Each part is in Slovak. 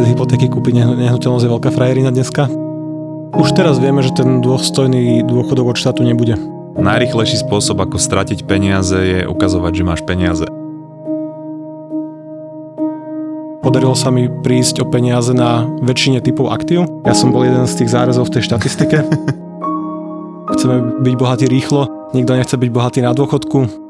bez hypotéky kúpiť nehnuteľnosť je veľká frajerina dneska. Už teraz vieme, že ten dôstojný dôchodok od štátu nebude. Najrychlejší spôsob, ako stratiť peniaze, je ukazovať, že máš peniaze. Podarilo sa mi prísť o peniaze na väčšine typov aktív. Ja som bol jeden z tých zárezov v tej štatistike. Chceme byť bohatí rýchlo, nikto nechce byť bohatý na dôchodku.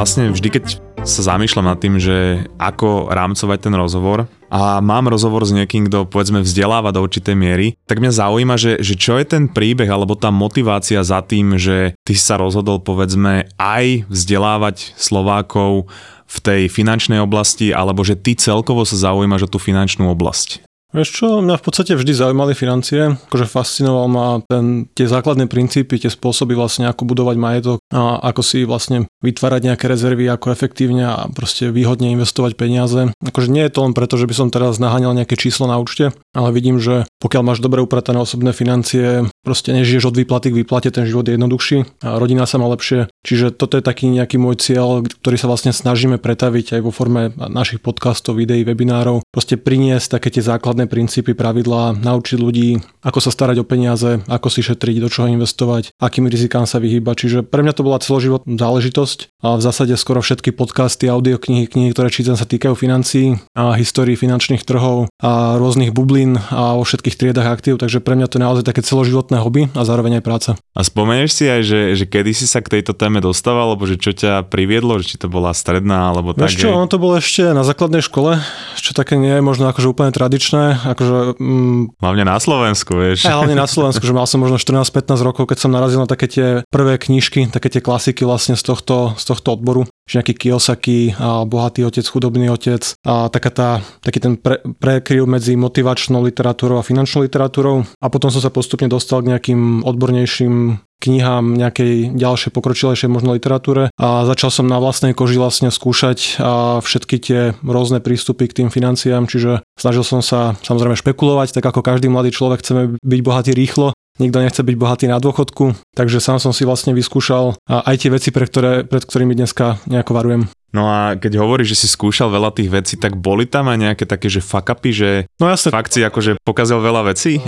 Vlastne vždy, keď sa zamýšľam nad tým, že ako rámcovať ten rozhovor a mám rozhovor s niekým, kto povedzme vzdeláva do určitej miery, tak mňa zaujíma, že, že čo je ten príbeh alebo tá motivácia za tým, že ty sa rozhodol povedzme aj vzdelávať Slovákov v tej finančnej oblasti, alebo že ty celkovo sa zaujímaš o tú finančnú oblasť? Vieš čo, mňa v podstate vždy zaujímali financie, akože fascinoval ma ten, tie základné princípy, tie spôsoby vlastne, ako budovať majetok a ako si vlastne vytvárať nejaké rezervy, ako efektívne a proste výhodne investovať peniaze. Akože nie je to len preto, že by som teraz naháňal nejaké číslo na účte, ale vidím, že pokiaľ máš dobre upratané osobné financie, proste nežiješ od výplaty k výplate, ten život je jednoduchší a rodina sa má lepšie. Čiže toto je taký nejaký môj cieľ, ktorý sa vlastne snažíme pretaviť aj vo forme našich podcastov, videí, webinárov. Proste priniesť také tie základné princípy, pravidlá, naučiť ľudí, ako sa starať o peniaze, ako si šetriť, do čoho investovať, akým rizikám sa vyhýbať. Čiže pre mňa bola celoživotná záležitosť a v zásade skoro všetky podcasty, audioknihy, knihy, ktoré čítam sa týkajú financií a histórii finančných trhov a rôznych bublín a o všetkých triedach aktív, takže pre mňa to je naozaj také celoživotné hobby a zároveň aj práca. A spomenieš si aj, že, že kedy si sa k tejto téme dostával, alebo že čo ťa priviedlo, že či to bola stredná, alebo tak? čo, ono to bolo ešte na základnej škole, čo také nie je možno akože úplne tradičné, akože... Mm, hlavne na Slovensku, vieš. Aj hlavne na Slovensku, že mal som možno 14-15 rokov, keď som narazil na také tie prvé knižky, také tie klasiky vlastne z tohto, z tohto odboru že nejaký Kiyosaki, bohatý otec, chudobný otec a taká tá, taký ten pre, prekryv medzi motivačnou literatúrou a finančnou literatúrou. A potom som sa postupne dostal k nejakým odbornejším knihám, nejakej ďalšej pokročilejšej možno literatúre a začal som na vlastnej koži vlastne skúšať a všetky tie rôzne prístupy k tým financiám, čiže snažil som sa samozrejme špekulovať, tak ako každý mladý človek chceme byť bohatý rýchlo, nikto nechce byť bohatý na dôchodku, takže sám som si vlastne vyskúšal aj tie veci, pre ktoré, pred ktorými dneska nejako varujem. No a keď hovoríš, že si skúšal veľa tých vecí, tak boli tam aj nejaké také, že fuck upy, že no jasne. fakt si akože pokazil veľa vecí?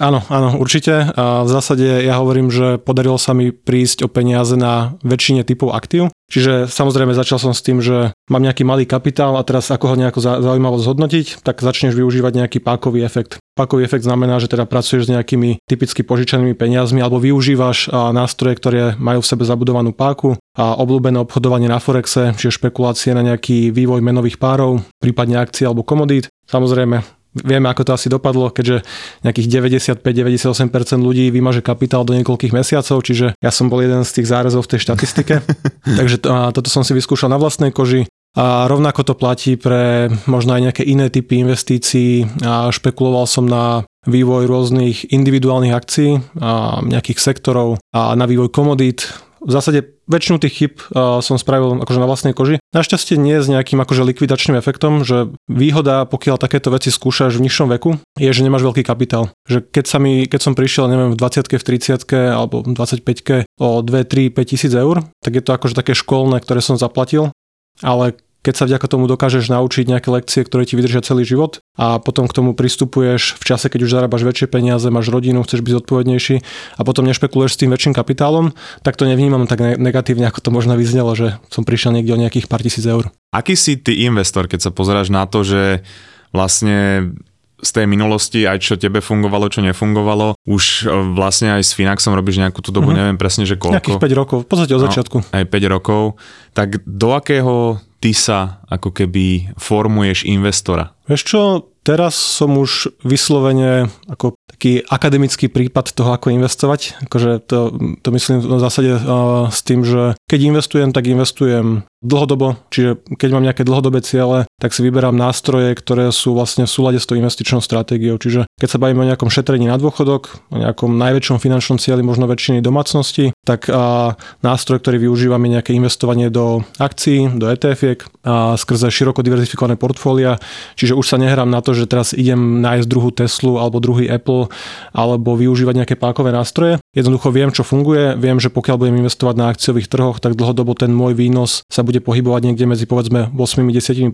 Áno, áno, určite. V zásade ja hovorím, že podarilo sa mi prísť o peniaze na väčšine typov aktív. Čiže samozrejme začal som s tým, že mám nejaký malý kapitál a teraz ako ho nejako zaujímavo zhodnotiť, tak začneš využívať nejaký pákový efekt. Pákový efekt znamená, že teda pracuješ s nejakými typicky požičanými peniazmi alebo využívaš nástroje, ktoré majú v sebe zabudovanú páku a obľúbené obchodovanie na Forexe, čiže špekulácie na nejaký vývoj menových párov, prípadne akcie alebo komodít. Samozrejme, Vieme, ako to asi dopadlo, keďže nejakých 95-98% ľudí vymaže kapitál do niekoľkých mesiacov, čiže ja som bol jeden z tých zárezov v tej štatistike. Takže to, toto som si vyskúšal na vlastnej koži. A rovnako to platí pre možno aj nejaké iné typy investícií. A špekuloval som na vývoj rôznych individuálnych akcií, a nejakých sektorov a na vývoj komodít, v zásade väčšinu tých chyb som spravil akože na vlastnej koži. Našťastie nie s nejakým akože likvidačným efektom, že výhoda, pokiaľ takéto veci skúšaš v nižšom veku, je, že nemáš veľký kapitál. Že keď, sa mi, keď som prišiel, neviem, v 20 v 30 alebo v 25 o 2, 3, 5 tisíc eur, tak je to akože také školné, ktoré som zaplatil. Ale keď sa vďaka tomu dokážeš naučiť nejaké lekcie, ktoré ti vydržia celý život a potom k tomu pristupuješ v čase, keď už zarábaš väčšie peniaze, máš rodinu, chceš byť zodpovednejší a potom nešpekuluješ s tým väčším kapitálom, tak to nevnímam tak negatívne, ako to možno vyznelo, že som prišiel niekde o nejakých pár tisíc eur. Aký si ty investor, keď sa pozeráš na to, že vlastne z tej minulosti, aj čo tebe fungovalo, čo nefungovalo. Už e, vlastne aj s Finaxom robíš nejakú tú dobu, mm-hmm. neviem presne, že koľko. Nejakých 5 rokov, v podstate od no, začiatku. Aj 5 rokov. Tak do akého ty sa ako keby formuješ investora? Vieš čo, teraz som už vyslovene ako taký akademický prípad toho, ako investovať. Akože to, to myslím v zásade uh, s tým, že keď investujem, tak investujem dlhodobo, čiže keď mám nejaké dlhodobé ciele, tak si vyberám nástroje, ktoré sú vlastne v súlade s tou investičnou stratégiou. Čiže keď sa bavíme o nejakom šetrení na dôchodok, o nejakom najväčšom finančnom cieli možno väčšiny domácnosti, tak a nástroj, ktorý využívame nejaké investovanie do akcií, do ETF-iek a skrze široko diverzifikované portfólia. Čiže už sa nehrám na to, že teraz idem nájsť druhú Teslu alebo druhý Apple alebo využívať nejaké pákové nástroje. Jednoducho viem, čo funguje, viem, že pokiaľ budem investovať na akciových trhoch, tak dlhodobo ten môj výnos sa bude pohybovať niekde medzi povedzme 8-10%,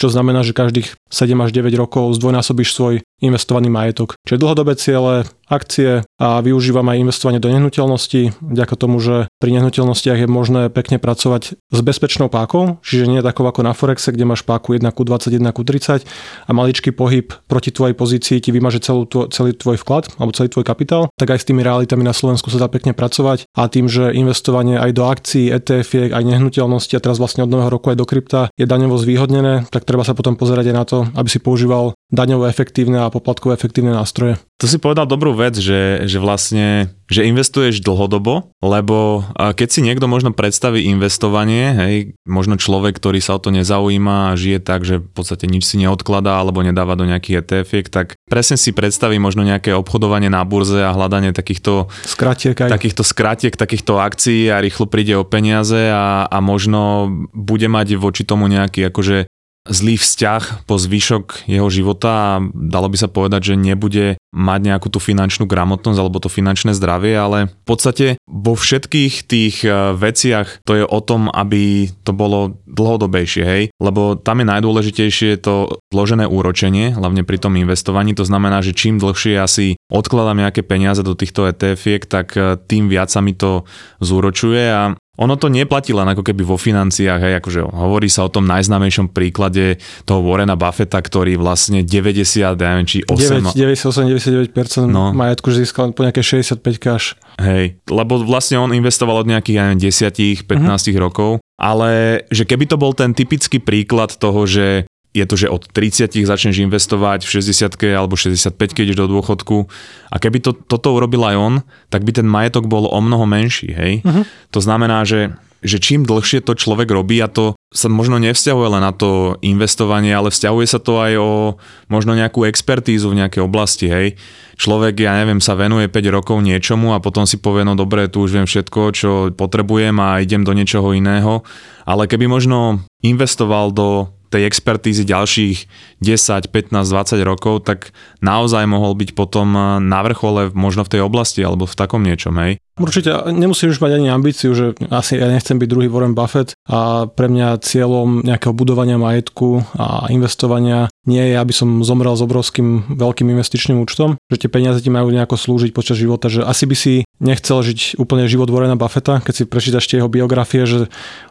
čo znamená, že každých 7 až 9 rokov zdvojnásobíš svoj investovaný majetok. Čiže dlhodobé ciele, akcie a využívam aj investovanie do nehnuteľností, vďaka tomu, že pri nehnuteľnostiach je možné pekne pracovať s bezpečnou pákou, čiže nie takou ako na Forexe, kde máš páku 1 ku 20, 1 ku 30 a maličký pohyb proti tvojej pozícii ti vymaže celú tvoj, celý tvoj vklad alebo celý tvoj kapitál, tak aj s tými realitami na Slovensku sa dá pekne pracovať a tým, že investovanie aj do akcií, ETF, aj nehnuteľnosti a teraz vlastne od nového roku aj do krypta je daňovo zvýhodnené, tak treba sa potom pozerať aj na to, aby si používal daňovo efektívne a poplatkovo efektívne nástroje. To si povedal dobrú vec, že, že vlastne že investuješ dlhodobo, lebo keď si niekto možno predstaví investovanie, hej, možno človek, ktorý sa o to nezaujíma a žije tak, že v podstate nič si neodkladá alebo nedáva do nejakých etf tak presne si predstaví možno nejaké obchodovanie na burze a hľadanie takýchto skratiek, aj. takýchto skratiek, takýchto akcií a rýchlo príde o peniaze a, a možno bude mať voči tomu nejaký akože zlý vzťah po zvyšok jeho života a dalo by sa povedať, že nebude mať nejakú tú finančnú gramotnosť alebo to finančné zdravie, ale v podstate vo všetkých tých e, veciach to je o tom, aby to bolo dlhodobejšie, hej? Lebo tam je najdôležitejšie to vložené úročenie, hlavne pri tom investovaní. To znamená, že čím dlhšie asi odkladám nejaké peniaze do týchto ETF-iek, tak e, tým viac sa mi to zúročuje a ono to neplatí len ako keby vo financiách, hej, akože hovorí sa o tom najznámejšom príklade toho Warrena Buffetta, ktorý vlastne 90, neviem, či 8... 9, 98, 99% no. majetku získal po nejaké 65 až. Hej, lebo vlastne on investoval od nejakých, ja neviem, 10, 15 uh-huh. rokov, ale že keby to bol ten typický príklad toho, že je to, že od 30 začneš investovať, v 60 alebo 65 keď ideš do dôchodku. A keby to, toto urobil aj on, tak by ten majetok bol o mnoho menší. Hej? Uh-huh. To znamená, že, že čím dlhšie to človek robí a to sa možno nevzťahuje len na to investovanie, ale vzťahuje sa to aj o možno nejakú expertízu v nejakej oblasti. Hej? Človek, ja neviem, sa venuje 5 rokov niečomu a potom si povie, no dobre, tu už viem všetko, čo potrebujem a idem do niečoho iného. Ale keby možno investoval do tej expertízy ďalších 10, 15, 20 rokov, tak naozaj mohol byť potom na vrchole možno v tej oblasti alebo v takom niečom, hej. Určite nemusím už mať ani ambíciu, že asi ja nechcem byť druhý Warren Buffett a pre mňa cieľom nejakého budovania majetku a investovania nie je, aby som zomrel s obrovským veľkým investičným účtom, že tie peniaze ti majú nejako slúžiť počas života, že asi by si nechcel žiť úplne život Warrena Buffetta, keď si prečítaš tie jeho biografie, že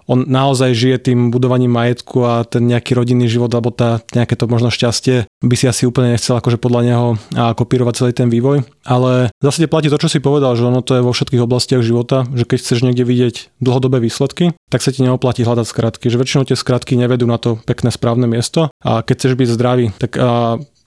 on naozaj žije tým budovaním majetku a ten nejaký rodinný život alebo tá nejaké to možno šťastie by si asi úplne nechcel akože podľa neho a kopírovať celý ten vývoj. Ale zásade platí to, čo si povedal, že ono to je vo všetkých oblastiach života, že keď chceš niekde vidieť dlhodobé výsledky, tak sa ti neoplatí hľadať skratky, že väčšinou tie skratky nevedú na to pekné správne miesto a keď chceš byť zdravý, tak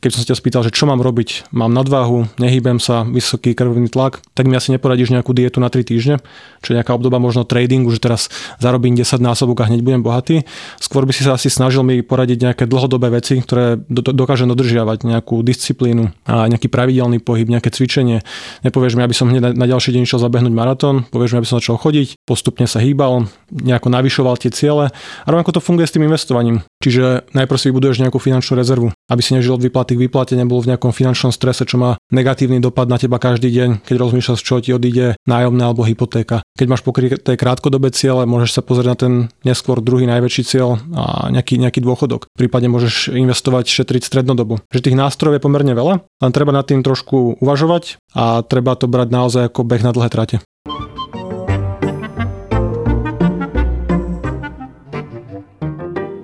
keď som sa ťa spýtal, že čo mám robiť, mám nadváhu, nehýbem sa, vysoký krvný tlak, tak mi asi neporadíš nejakú dietu na 3 týždne, čo je nejaká obdoba možno tradingu, že teraz zarobím 10 násobok a hneď budem bohatý. Skôr by si sa asi snažil mi poradiť nejaké dlhodobé veci, ktoré do, dokážem dodržiavať, nejakú disciplínu a nejaký pravidelný pohyb, nejaké cvičenie. Nepovieš mi, aby som hneď na, na ďalší deň išiel zabehnúť maratón, povieš mi, aby som začal chodiť, postupne sa hýbal, nejako navyšoval tie ciele a rovnako to funguje s tým investovaním. Čiže najprv si vybuduješ nejakú finančnú rezervu, aby si nežil od výplaty k výplate, nebol v nejakom finančnom strese, čo má negatívny dopad na teba každý deň, keď rozmýšľaš, čo ti odíde nájomné alebo hypotéka. Keď máš pokryté krátkodobé ciele, môžeš sa pozrieť na ten neskôr druhý najväčší cieľ a nejaký, nejaký dôchodok. Prípadne môžeš investovať, šetriť strednodobu. Že tých nástrojov je pomerne veľa, len treba nad tým trošku uvažovať a treba to brať naozaj ako beh na dlhé trate.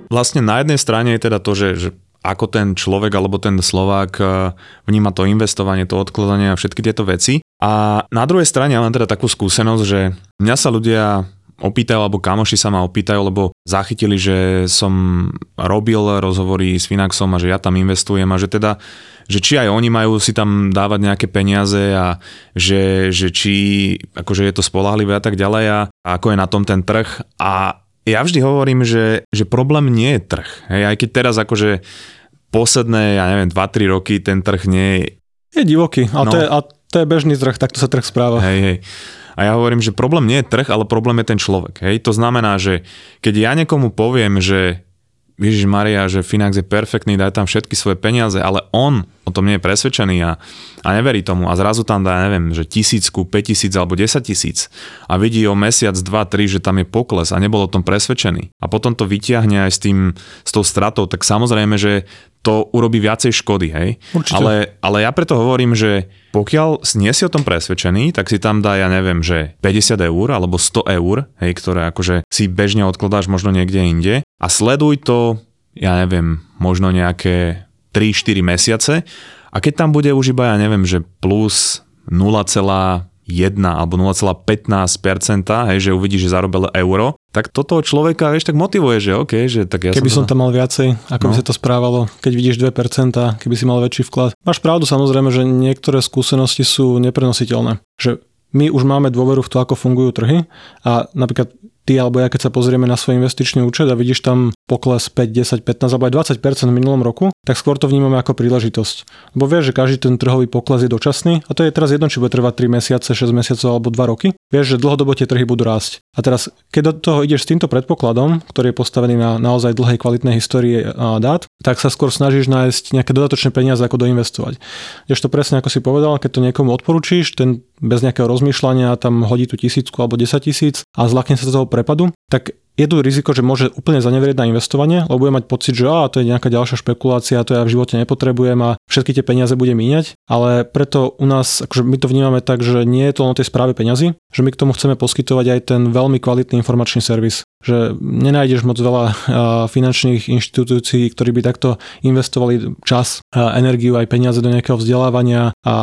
Vlastne na jednej strane je teda to, že, že ako ten človek alebo ten Slovák eh, vníma to investovanie, to odkladanie a všetky tieto veci. A na druhej strane ja mám teda takú skúsenosť, že mňa sa ľudia opýtajú, alebo kamoši sa ma opýtajú, lebo zachytili, že som robil rozhovory s Finaxom a že ja tam investujem a že teda že či aj oni majú si tam dávať nejaké peniaze a že, že či akože je to spolahlivé a tak ďalej a, ako je na tom ten trh a ja vždy hovorím, že, že problém nie je trh. Hej, aj keď teraz akože posledné, ja neviem, 2-3 roky ten trh nie je... Je divoký, ale no, to, je, a to je bežný trh, takto sa trh správa. Hej, hej. A ja hovorím, že problém nie je trh, ale problém je ten človek. Hej? To znamená, že keď ja niekomu poviem, že Ježiš Maria, že Finax je perfektný, daj tam všetky svoje peniaze, ale on o tom nie je presvedčený a, a neverí tomu. A zrazu tam dá, neviem, že tisícku, 5000 alebo 10 tisíc a vidí o mesiac, dva, tri, že tam je pokles a nebol o tom presvedčený. A potom to vyťahne aj s tým, s tou stratou, tak samozrejme, že to urobí viacej škody, hej? Ale, ale ja preto hovorím, že pokiaľ nie si o tom presvedčený, tak si tam dá, ja neviem, že 50 eur alebo 100 eur, hej, ktoré akože si bežne odkladáš možno niekde inde a sleduj to, ja neviem, možno nejaké 3-4 mesiace a keď tam bude už iba, ja neviem, že plus 0,1 alebo 0,15%, hej, že uvidí, že zarobil euro, tak toto človeka, vieš, tak motivuje, že OK, že tak ja Keby som, som tam mal viacej, ako no. by sa to správalo, keď vidíš 2%, keby si mal väčší vklad. Máš pravdu samozrejme, že niektoré skúsenosti sú neprenositeľné. Že my už máme dôveru v to, ako fungujú trhy a napríklad ty alebo ja, keď sa pozrieme na svoj investičný účet a vidíš tam pokles 5, 10, 15 alebo aj 20% v minulom roku, tak skôr to vnímame ako príležitosť. Lebo vieš, že každý ten trhový pokles je dočasný a to je teraz jedno, či bude trvať 3 mesiace, 6 mesiacov alebo 2 roky. Vieš, že dlhodobo tie trhy budú rásť. A teraz, keď do toho ideš s týmto predpokladom, ktorý je postavený na naozaj dlhej kvalitnej histórie dát, tak sa skôr snažíš nájsť nejaké dodatočné peniaze, ako doinvestovať. Vieš to presne, ako si povedal, keď to niekomu odporúčiš, ten bez nejakého rozmýšľania tam hodí tú tisícku alebo 10 tisíc a zlakne sa z toho prepadu, tak je tu riziko, že môže úplne zaneverieť na investovanie, lebo bude mať pocit, že á, to je nejaká ďalšia špekulácia, to ja v živote nepotrebujem a všetky tie peniaze bude míňať. Ale preto u nás, akože my to vnímame tak, že nie je to len o tej správe peňazí, že my k tomu chceme poskytovať aj ten veľmi kvalitný informačný servis. Že nenájdeš moc veľa finančných inštitúcií, ktorí by takto investovali čas, energiu aj peniaze do nejakého vzdelávania a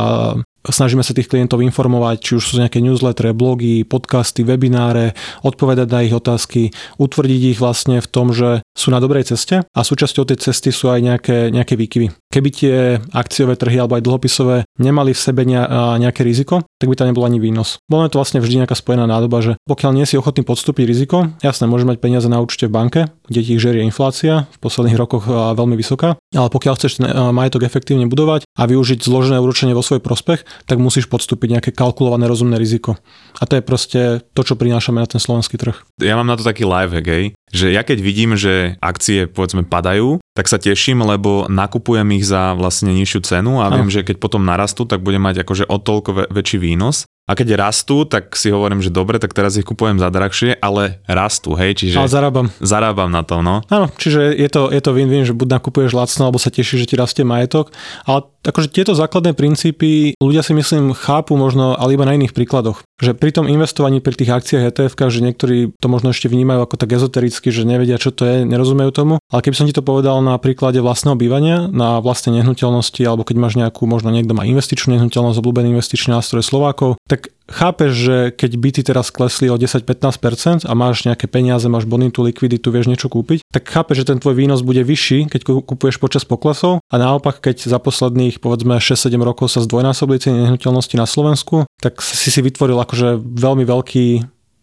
Snažíme sa tých klientov informovať, či už sú nejaké newsletter, blogy, podcasty, webináre, odpovedať na ich otázky, utvrdiť ich vlastne v tom, že sú na dobrej ceste a súčasťou tej cesty sú aj nejaké, nejaké výkyvy. Keby tie akciové trhy alebo aj dlhopisové nemali v sebe nejaké riziko, tak by tam nebol ani výnos. Bolo to vlastne vždy nejaká spojená nádoba, že pokiaľ nie si ochotný podstúpiť riziko, jasné, môžeš mať peniaze na účte v banke, kde ti ich žerie inflácia, v posledných rokoch veľmi vysoká, ale pokiaľ chceš majetok efektívne budovať a využiť zložené úročenie vo svoj prospech, tak musíš podstúpiť nejaké kalkulované rozumné riziko. A to je proste to, čo prinášame na ten slovenský trh. Ja mám na to taký live hack, hej, že ja keď vidím, že akcie povedzme padajú, tak sa teším, lebo nakupujem ich za vlastne nižšiu cenu a viem, že keď potom narastú, tak budem mať akože o toľko väčší výnos. A keď rastú, tak si hovorím, že dobre, tak teraz ich kupujem za drahšie, ale rastú, hej, čiže... Ale zarábam. Zarábam na to, no. Áno, čiže je to, je to win-win, že buď nakupuješ lacno, alebo sa tešíš, že ti rastie majetok. Ale akože tieto základné princípy ľudia si myslím chápu možno, ale iba na iných príkladoch. Že pri tom investovaní pri tých akciách ETF, že niektorí to možno ešte vnímajú ako tak ezotericky, že nevedia, čo to je, nerozumejú tomu. Ale keby som ti to povedal na príklade vlastného bývania, na vlastnej nehnuteľnosti, alebo keď máš nejakú, možno niekto má investičnú nehnuteľnosť, obľúbený investičný nástroj Slovákov, tak chápeš, že keď byty teraz klesli o 10-15% a máš nejaké peniaze, máš bonitu, likviditu, vieš niečo kúpiť, tak chápeš, že ten tvoj výnos bude vyšší, keď kupuješ počas poklesov. A naopak, keď za posledných povedzme 6-7 rokov sa zdvojnásobili ceny nehnuteľnosti na Slovensku, tak si si vytvoril akože veľmi veľký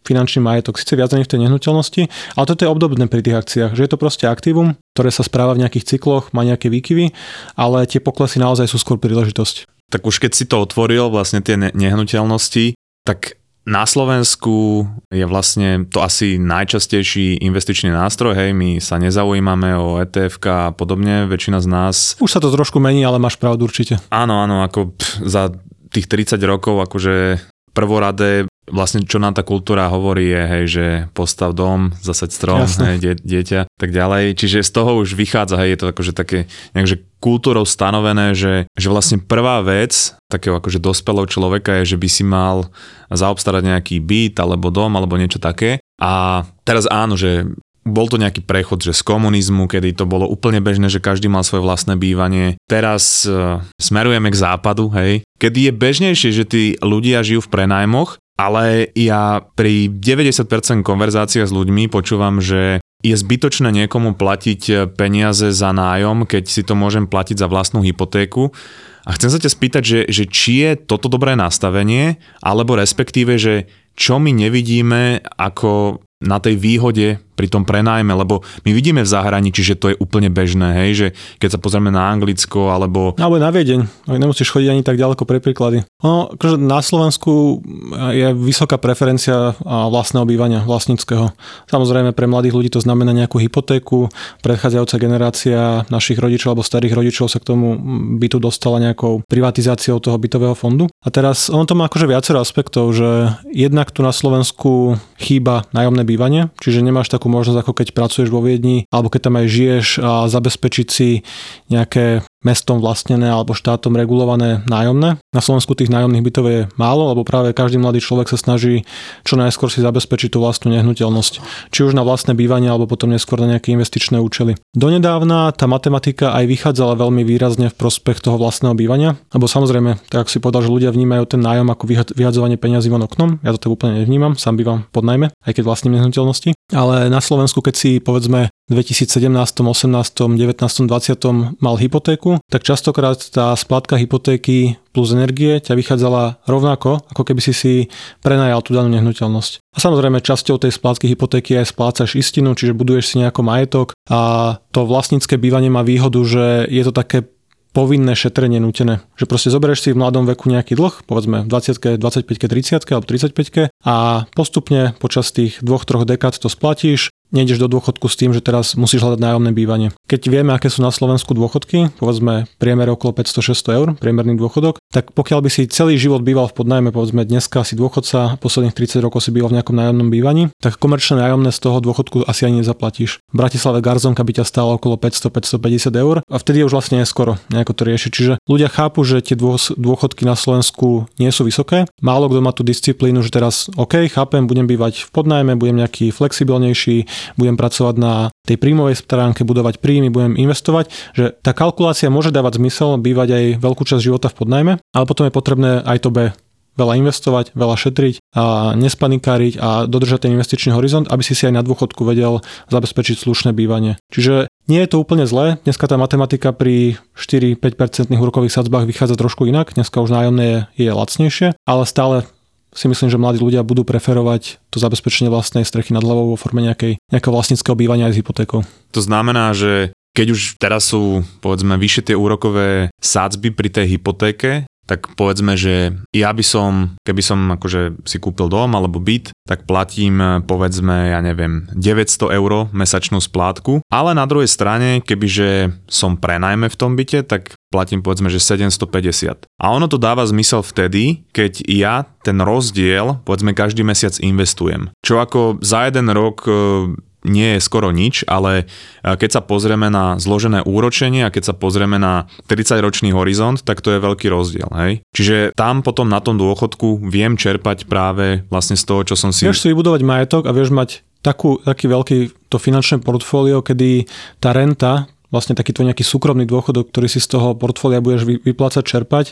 finančný majetok, síce viazaný v tej nehnuteľnosti, ale toto je obdobné pri tých akciách, že je to proste aktívum, ktoré sa správa v nejakých cykloch, má nejaké výkyvy, ale tie poklesy naozaj sú skôr príležitosť tak už keď si to otvoril, vlastne tie nehnuteľnosti, tak na Slovensku je vlastne to asi najčastejší investičný nástroj, hej, my sa nezaujímame o ETF a podobne, väčšina z nás... Už sa to trošku mení, ale máš pravdu určite. Áno, áno, ako pff, za tých 30 rokov akože prvoradé vlastne čo nám tá kultúra hovorí je, hej, že postav dom, zasaď strom, hej, die, dieťa, tak ďalej. Čiže z toho už vychádza, hej, je to akože také nejakže kultúrou stanovené, že, že vlastne prvá vec takého akože dospelého človeka je, že by si mal zaobstarať nejaký byt alebo dom alebo niečo také. A teraz áno, že bol to nejaký prechod, že z komunizmu, kedy to bolo úplne bežné, že každý mal svoje vlastné bývanie. Teraz uh, smerujeme k západu, hej, kedy je bežnejšie, že tí ľudia žijú v prenajmoch ale ja pri 90% konverzáciách s ľuďmi počúvam, že je zbytočné niekomu platiť peniaze za nájom, keď si to môžem platiť za vlastnú hypotéku. A chcem sa ťa spýtať, že, že či je toto dobré nastavenie, alebo respektíve, že čo my nevidíme ako na tej výhode pri tom prenájme, lebo my vidíme v zahraničí, že to je úplne bežné, hej, že keď sa pozrieme na Anglicko alebo... Alebo na Viedeň, nemusíš chodiť ani tak ďaleko pre príklady. No, akože na Slovensku je vysoká preferencia vlastného bývania, vlastníckého. Samozrejme pre mladých ľudí to znamená nejakú hypotéku, predchádzajúca generácia našich rodičov alebo starých rodičov sa k tomu bytu dostala nejakou privatizáciou toho bytového fondu. A teraz on to má akože viacero aspektov, že jednak tu na Slovensku chýba nájomné bývanie, čiže nemáš takú možnosť, ako keď pracuješ vo Viedni, alebo keď tam aj žiješ a zabezpečiť si nejaké mestom vlastnené alebo štátom regulované nájomné. Na Slovensku tých nájomných bytov je málo, lebo práve každý mladý človek sa snaží čo najskôr si zabezpečiť tú vlastnú nehnuteľnosť. Či už na vlastné bývanie alebo potom neskôr na nejaké investičné účely. Donedávna tá matematika aj vychádzala veľmi výrazne v prospech toho vlastného bývania, lebo samozrejme, tak si povedal, že ľudia vnímajú ten nájom ako vyhadzovanie peniazy von oknom. Ja to tak úplne nevnímam, sám bývam pod najmä, aj keď vlastním nehnuteľnosti. Ale na Slovensku, keď si povedzme 2017, 18, 19, 20 mal hypotéku, tak častokrát tá splátka hypotéky plus energie ťa vychádzala rovnako, ako keby si si prenajal tú danú nehnuteľnosť. A samozrejme časťou tej splátky hypotéky aj splácaš istinu, čiže buduješ si nejako majetok a to vlastnícke bývanie má výhodu, že je to také povinné šetrenie nutené. Že proste zoberieš si v mladom veku nejaký dlh, povedzme 20, 25, 30 alebo 35 a postupne počas tých dvoch, troch dekád to splatíš nejdeš do dôchodku s tým, že teraz musíš hľadať nájomné bývanie. Keď vieme, aké sú na Slovensku dôchodky, povedzme priemer okolo 500-600 eur, priemerný dôchodok, tak pokiaľ by si celý život býval v podnajme, povedzme dneska si dôchodca, posledných 30 rokov si býval v nejakom nájomnom bývaní, tak komerčné nájomné z toho dôchodku asi ani nezaplatíš. V Bratislave Garzonka by ťa stálo okolo 500-550 eur a vtedy je už vlastne neskoro nejako to riešiť. Čiže ľudia chápu, že tie dôchodky na Slovensku nie sú vysoké. Málo kto má tú disciplínu, že teraz OK, chápem, budem bývať v podnajme, budem nejaký flexibilnejší, budem pracovať na tej príjmovej stránke, budovať príjmy, budem investovať, že tá kalkulácia môže dávať zmysel, bývať aj veľkú časť života v podnajme, ale potom je potrebné aj to B veľa investovať, veľa šetriť a nespanikáriť a dodržať ten investičný horizont, aby si si aj na dôchodku vedel zabezpečiť slušné bývanie. Čiže nie je to úplne zlé. Dneska tá matematika pri 4-5% úrokových sadzbách vychádza trošku inak. Dneska už nájomné je, je lacnejšie, ale stále si myslím, že mladí ľudia budú preferovať to zabezpečenie vlastnej strechy nad hlavou vo forme nejakej, nejakého vlastníckého bývania aj s hypotékou. To znamená, že keď už teraz sú povedzme vyššie tie úrokové sádzby pri tej hypotéke, tak povedzme, že ja by som, keby som akože si kúpil dom alebo byt, tak platím povedzme, ja neviem, 900 eur mesačnú splátku, ale na druhej strane, kebyže som prenajme v tom byte, tak platím povedzme, že 750. A ono to dáva zmysel vtedy, keď ja ten rozdiel, povedzme, každý mesiac investujem. Čo ako za jeden rok e, nie je skoro nič, ale e, keď sa pozrieme na zložené úročenie a keď sa pozrieme na 30-ročný horizont, tak to je veľký rozdiel. Hej? Čiže tam potom na tom dôchodku viem čerpať práve vlastne z toho, čo som si... Vieš si vybudovať majetok a vieš mať takú, taký veľký to finančné portfólio, kedy tá renta vlastne takýto nejaký súkromný dôchodok, ktorý si z toho portfólia budeš vyplácať, čerpať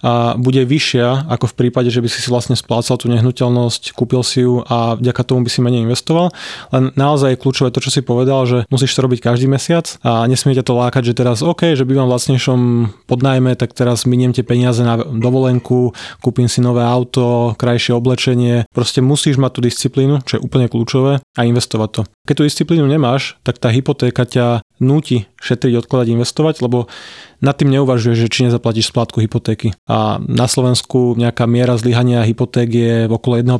a bude vyššia ako v prípade, že by si si vlastne splácal tú nehnuteľnosť, kúpil si ju a vďaka tomu by si menej investoval. Len naozaj je kľúčové to, čo si povedal, že musíš to robiť každý mesiac a nesmiete to lákať, že teraz OK, že bývam vlastnejšom podnajme, tak teraz miniem tie peniaze na dovolenku, kúpim si nové auto, krajšie oblečenie. Proste musíš mať tú disciplínu, čo je úplne kľúčové a investovať to. Keď tú disciplínu nemáš, tak tá hypotéka ťa núti šetriť, odkladať, investovať, lebo nad tým neuvažuješ, že či nezaplatíš splátku hypotéky. A na Slovensku nejaká miera zlyhania hypoték je v okolo 1%.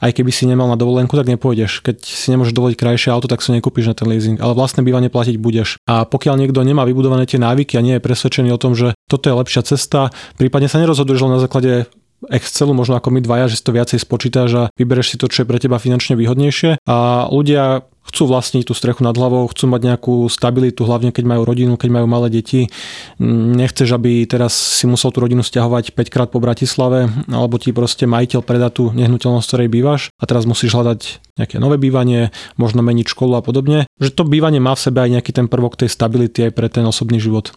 Aj keby si nemal na dovolenku, tak nepôjdeš. Keď si nemôžeš dovoliť krajšie auto, tak si nekúpiš na ten leasing. Ale vlastné bývanie platiť budeš. A pokiaľ niekto nemá vybudované tie návyky a nie je presvedčený o tom, že toto je lepšia cesta, prípadne sa nerozhoduješ len na základe Excelu, možno ako my dvaja, že si to viacej spočítaš a vybereš si to, čo je pre teba finančne výhodnejšie. A ľudia chcú vlastniť tú strechu nad hlavou, chcú mať nejakú stabilitu, hlavne keď majú rodinu, keď majú malé deti. Nechceš, aby teraz si musel tú rodinu stiahovať 5 krát po Bratislave, alebo ti proste majiteľ predá tú nehnuteľnosť, ktorej bývaš a teraz musíš hľadať nejaké nové bývanie, možno meniť školu a podobne. Že to bývanie má v sebe aj nejaký ten prvok tej stability aj pre ten osobný život.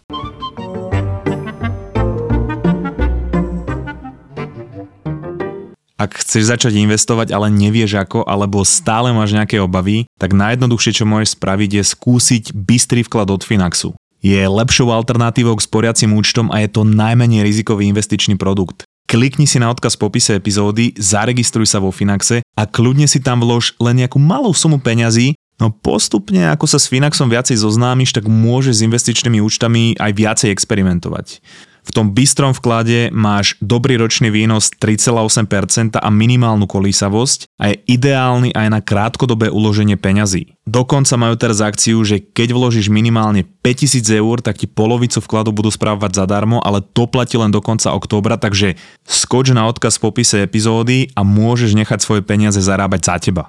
Ak chceš začať investovať, ale nevieš ako, alebo stále máš nejaké obavy, tak najjednoduchšie, čo môžeš spraviť, je skúsiť bystrý vklad od Finaxu. Je lepšou alternatívou k sporiacim účtom a je to najmenej rizikový investičný produkt. Klikni si na odkaz v popise epizódy, zaregistruj sa vo Finaxe a kľudne si tam vlož len nejakú malú sumu peňazí, no postupne ako sa s Finaxom viacej zoznámiš, tak môžeš s investičnými účtami aj viacej experimentovať. V tom bystrom vklade máš dobrý ročný výnos 3,8% a minimálnu kolísavosť a je ideálny aj na krátkodobé uloženie peňazí. Dokonca majú teraz akciu, že keď vložíš minimálne 5000 eur, tak ti polovicu vkladu budú správať zadarmo, ale to platí len do konca októbra, takže skoč na odkaz v popise epizódy a môžeš nechať svoje peniaze zarábať za teba.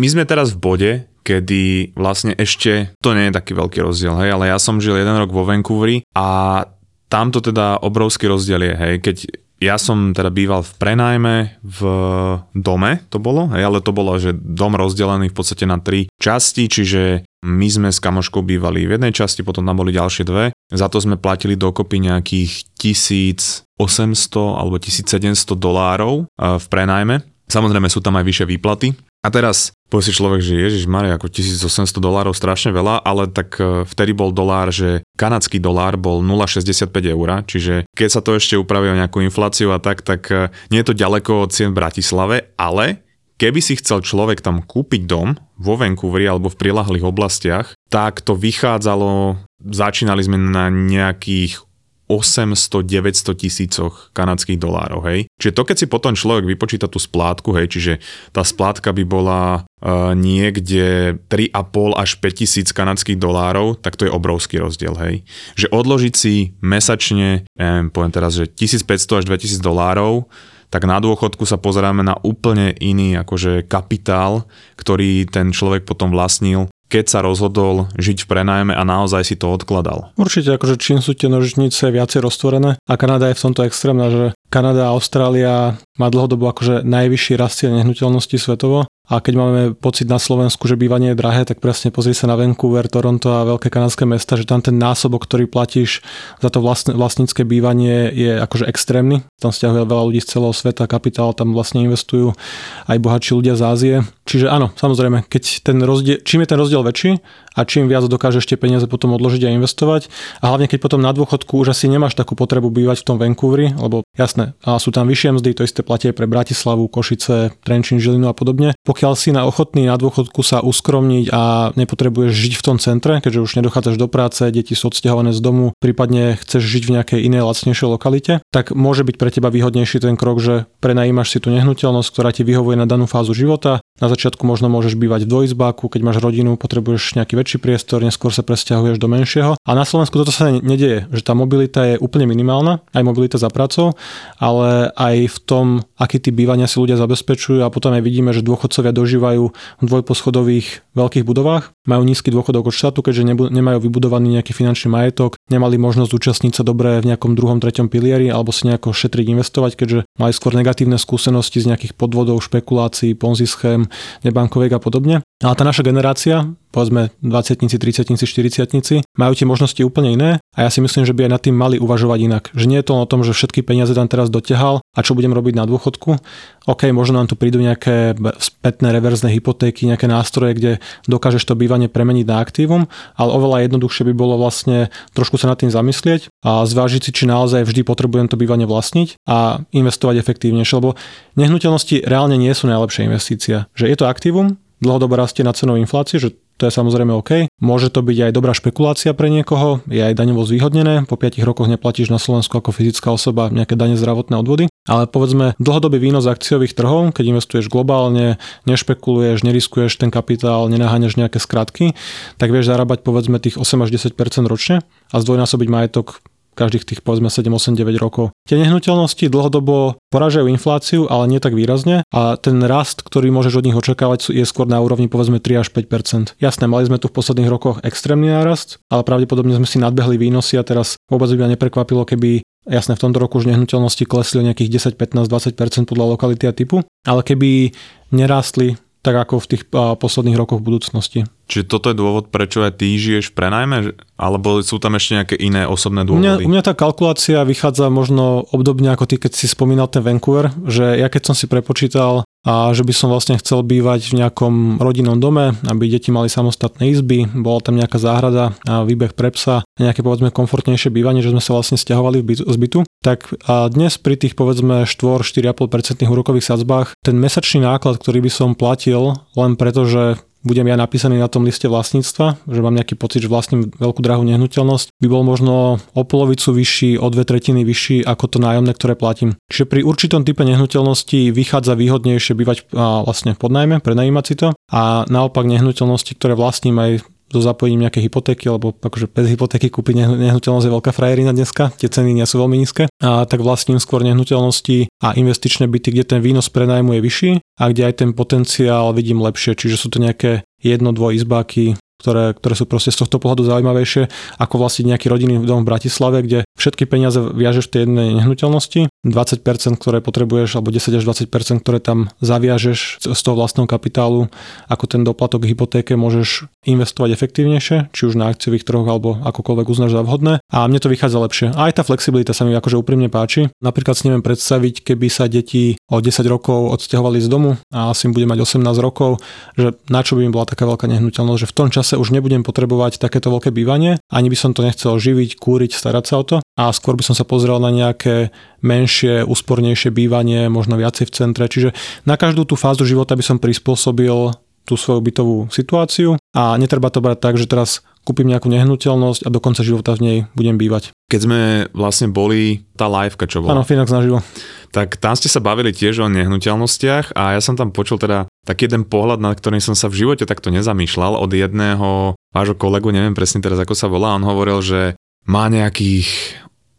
My sme teraz v bode, kedy vlastne ešte, to nie je taký veľký rozdiel, hej, ale ja som žil jeden rok vo Vancouveri a tam to teda obrovský rozdiel je, hej, keď ja som teda býval v prenajme v dome, to bolo, hej, ale to bolo, že dom rozdelený v podstate na tri časti, čiže my sme s kamoškou bývali v jednej časti, potom tam boli ďalšie dve. Za to sme platili dokopy nejakých 1800 alebo 1700 dolárov eh, v prenajme. Samozrejme sú tam aj vyššie výplaty, a teraz povie si človek, že Ježiš Maria, ako 1800 dolárov strašne veľa, ale tak e, vtedy bol dolár, že kanadský dolár bol 0,65 eur, čiže keď sa to ešte upraví o nejakú infláciu a tak, tak e, nie je to ďaleko od cien v Bratislave, ale keby si chcel človek tam kúpiť dom vo Vancouveri alebo v prilahlých oblastiach, tak to vychádzalo, začínali sme na nejakých 800-900 tisícoch kanadských dolárov, hej. Čiže to, keď si potom človek vypočíta tú splátku, hej, čiže tá splátka by bola uh, niekde 3,5 až 5 tisíc kanadských dolárov, tak to je obrovský rozdiel, hej. Že odložiť si mesačne, neviem, poviem teraz, že 1500 až 2000 dolárov, tak na dôchodku sa pozeráme na úplne iný akože kapitál, ktorý ten človek potom vlastnil keď sa rozhodol žiť v prenajme a naozaj si to odkladal. Určite, akože čím sú tie nožnice viacej roztvorené a Kanada je v tomto extrémna, že Kanada a Austrália má dlhodobo akože najvyšší rast nehnuteľnosti svetovo a keď máme pocit na Slovensku, že bývanie je drahé, tak presne pozri sa na Vancouver, Toronto a veľké kanadské mesta, že tam ten násobok, ktorý platíš za to vlastne, vlastnícke bývanie je akože extrémny. Tam stiahuje veľa ľudí z celého sveta, kapitál tam vlastne investujú aj bohatší ľudia z Ázie. Čiže áno, samozrejme, keď ten rozdiel, čím je ten rozdiel väčší a čím viac dokážeš tie peniaze potom odložiť a investovať a hlavne keď potom na dôchodku už asi nemáš takú potrebu bývať v tom Vancouveri, lebo jasné, a sú tam vyššie mzdy, to isté platie pre Bratislavu, Košice, Trenčín, Žilinu a podobne. Pokiaľ si na ochotný na dôchodku sa uskromniť a nepotrebuješ žiť v tom centre, keďže už nedochádzaš do práce, deti sú odsťahované z domu, prípadne chceš žiť v nejakej inej lacnejšej lokalite, tak môže byť pre teba výhodnejší ten krok, že prenajímaš si tú nehnuteľnosť, ktorá ti vyhovuje na danú fázu života. Na začiatku možno môžeš bývať v dvojizbáku, keď máš rodinu, potrebuješ nejaký väčší priestor, neskôr sa presťahuješ do menšieho. A na Slovensku toto sa nedieje, že tá mobilita je úplne minimálna, aj mobilita za pracou, ale aj v tom, aký typ bývania si ľudia zabezpečujú a potom aj vidíme, že dôchodcovia dožívajú v dvojposchodových veľkých budovách, majú nízky dôchodok od štátu, keďže nemajú vybudovaný nejaký finančný majetok, nemali možnosť zúčastniť sa dobre v nejakom druhom, treťom pilieri alebo si nejako šetriť, investovať, keďže mali skôr negatívne skúsenosti z nejakých podvodov, špekulácií, ponzi schém, nebankoviek a podobne. Ale tá naša generácia, povedzme 20 30 40 majú tie možnosti úplne iné a ja si myslím, že by aj nad tým mali uvažovať inak. Že nie je to o tom, že všetky peniaze tam teraz dotiahal a čo budem robiť na dôchodku. OK, možno nám tu prídu nejaké spätné reverzné hypotéky, nejaké nástroje, kde dokážeš to bývanie premeniť na aktívum, ale oveľa jednoduchšie by bolo vlastne trošku sa nad tým zamyslieť a zvážiť si, či naozaj vždy potrebujem to bývanie vlastniť a investovať efektívnejšie, lebo nehnuteľnosti reálne nie sú najlepšia investícia. Že je to aktívum, dlhodobo rastie na cenovú infláciu, že to je samozrejme OK. Môže to byť aj dobrá špekulácia pre niekoho, je aj daňovo zvýhodnené, po 5 rokoch neplatíš na Slovensku ako fyzická osoba nejaké dane zdravotné odvody, ale povedzme dlhodobý výnos akciových trhov, keď investuješ globálne, nešpekuluješ, neriskuješ ten kapitál, nenaháňaš nejaké skratky, tak vieš zarábať povedzme tých 8 až 10% ročne a zdvojnásobiť majetok každých tých povedzme 7, 8, 9 rokov. Tie nehnuteľnosti dlhodobo poražajú infláciu, ale nie tak výrazne a ten rast, ktorý môžeš od nich očakávať, je skôr na úrovni povedzme 3 až 5% Jasné, mali sme tu v posledných rokoch extrémny nárast, ale pravdepodobne sme si nadbehli výnosy a teraz vôbec by ma neprekvapilo, keby Jasné, v tomto roku už nehnuteľnosti klesli o nejakých 10, 15, 20% podľa lokality a typu, ale keby nerástli tak ako v tých posledných rokoch v budúcnosti. Čiže toto je dôvod, prečo aj ty žiješ v prenajme? Alebo sú tam ešte nejaké iné osobné dôvody? U mňa, u mňa tá kalkulácia vychádza možno obdobne ako ty, keď si spomínal ten Vancouver, že ja keď som si prepočítal a že by som vlastne chcel bývať v nejakom rodinnom dome, aby deti mali samostatné izby, bola tam nejaká záhrada a výbeh pre psa, nejaké povedzme komfortnejšie bývanie, že sme sa vlastne stiahovali z bytu, tak a dnes pri tých povedzme 4-4,5% úrokových sadzbách ten mesačný náklad, ktorý by som platil len preto, že budem ja napísaný na tom liste vlastníctva, že mám nejaký pocit, že vlastním veľkú drahú nehnuteľnosť, by bol možno o polovicu vyšší, o dve tretiny vyšší ako to nájomné, ktoré platím. Čiže pri určitom type nehnuteľnosti vychádza výhodnejšie bývať a vlastne v podnajme, prenajímať si to a naopak nehnuteľnosti, ktoré vlastním aj so zapojením nejaké hypotéky, lebo akože bez hypotéky kúpiť nehnuteľnosť je veľká frajerina dneska, tie ceny nie sú veľmi nízke, a tak vlastním skôr nehnuteľnosti a investičné byty, kde ten výnos prenajmu je vyšší a kde aj ten potenciál vidím lepšie, čiže sú to nejaké jedno, dvoj izbáky, ktoré, ktoré sú proste z tohto pohľadu zaujímavejšie ako vlastne nejaký rodinný dom v Bratislave, kde všetky peniaze viažeš v tej jednej nehnuteľnosti, 20%, ktoré potrebuješ, alebo 10 až 20%, ktoré tam zaviažeš z toho vlastného kapitálu, ako ten doplatok k hypotéke môžeš investovať efektívnejšie, či už na akciových trhoch alebo akokoľvek uznáš za vhodné. A mne to vychádza lepšie. A aj tá flexibilita sa mi akože úprimne páči. Napríklad si neviem predstaviť, keby sa deti o 10 rokov odsťahovali z domu a asi im bude mať 18 rokov, že na čo by im bola taká veľká nehnuteľnosť, že v tom čase už nebudem potrebovať takéto veľké bývanie, ani by som to nechcel živiť, kúriť, starať sa o to a skôr by som sa pozrel na nejaké menšie, úspornejšie bývanie, možno viacej v centre. Čiže na každú tú fázu života by som prispôsobil tú svoju bytovú situáciu a netreba to brať tak, že teraz kúpim nejakú nehnuteľnosť a do konca života v nej budem bývať. Keď sme vlastne boli tá liveka, čo bola. Áno, Finax naživo. Tak tam ste sa bavili tiež o nehnuteľnostiach a ja som tam počul teda taký jeden pohľad, nad ktorým som sa v živote takto nezamýšľal od jedného vášho kolegu, neviem presne teraz ako sa volá, on hovoril, že má nejakých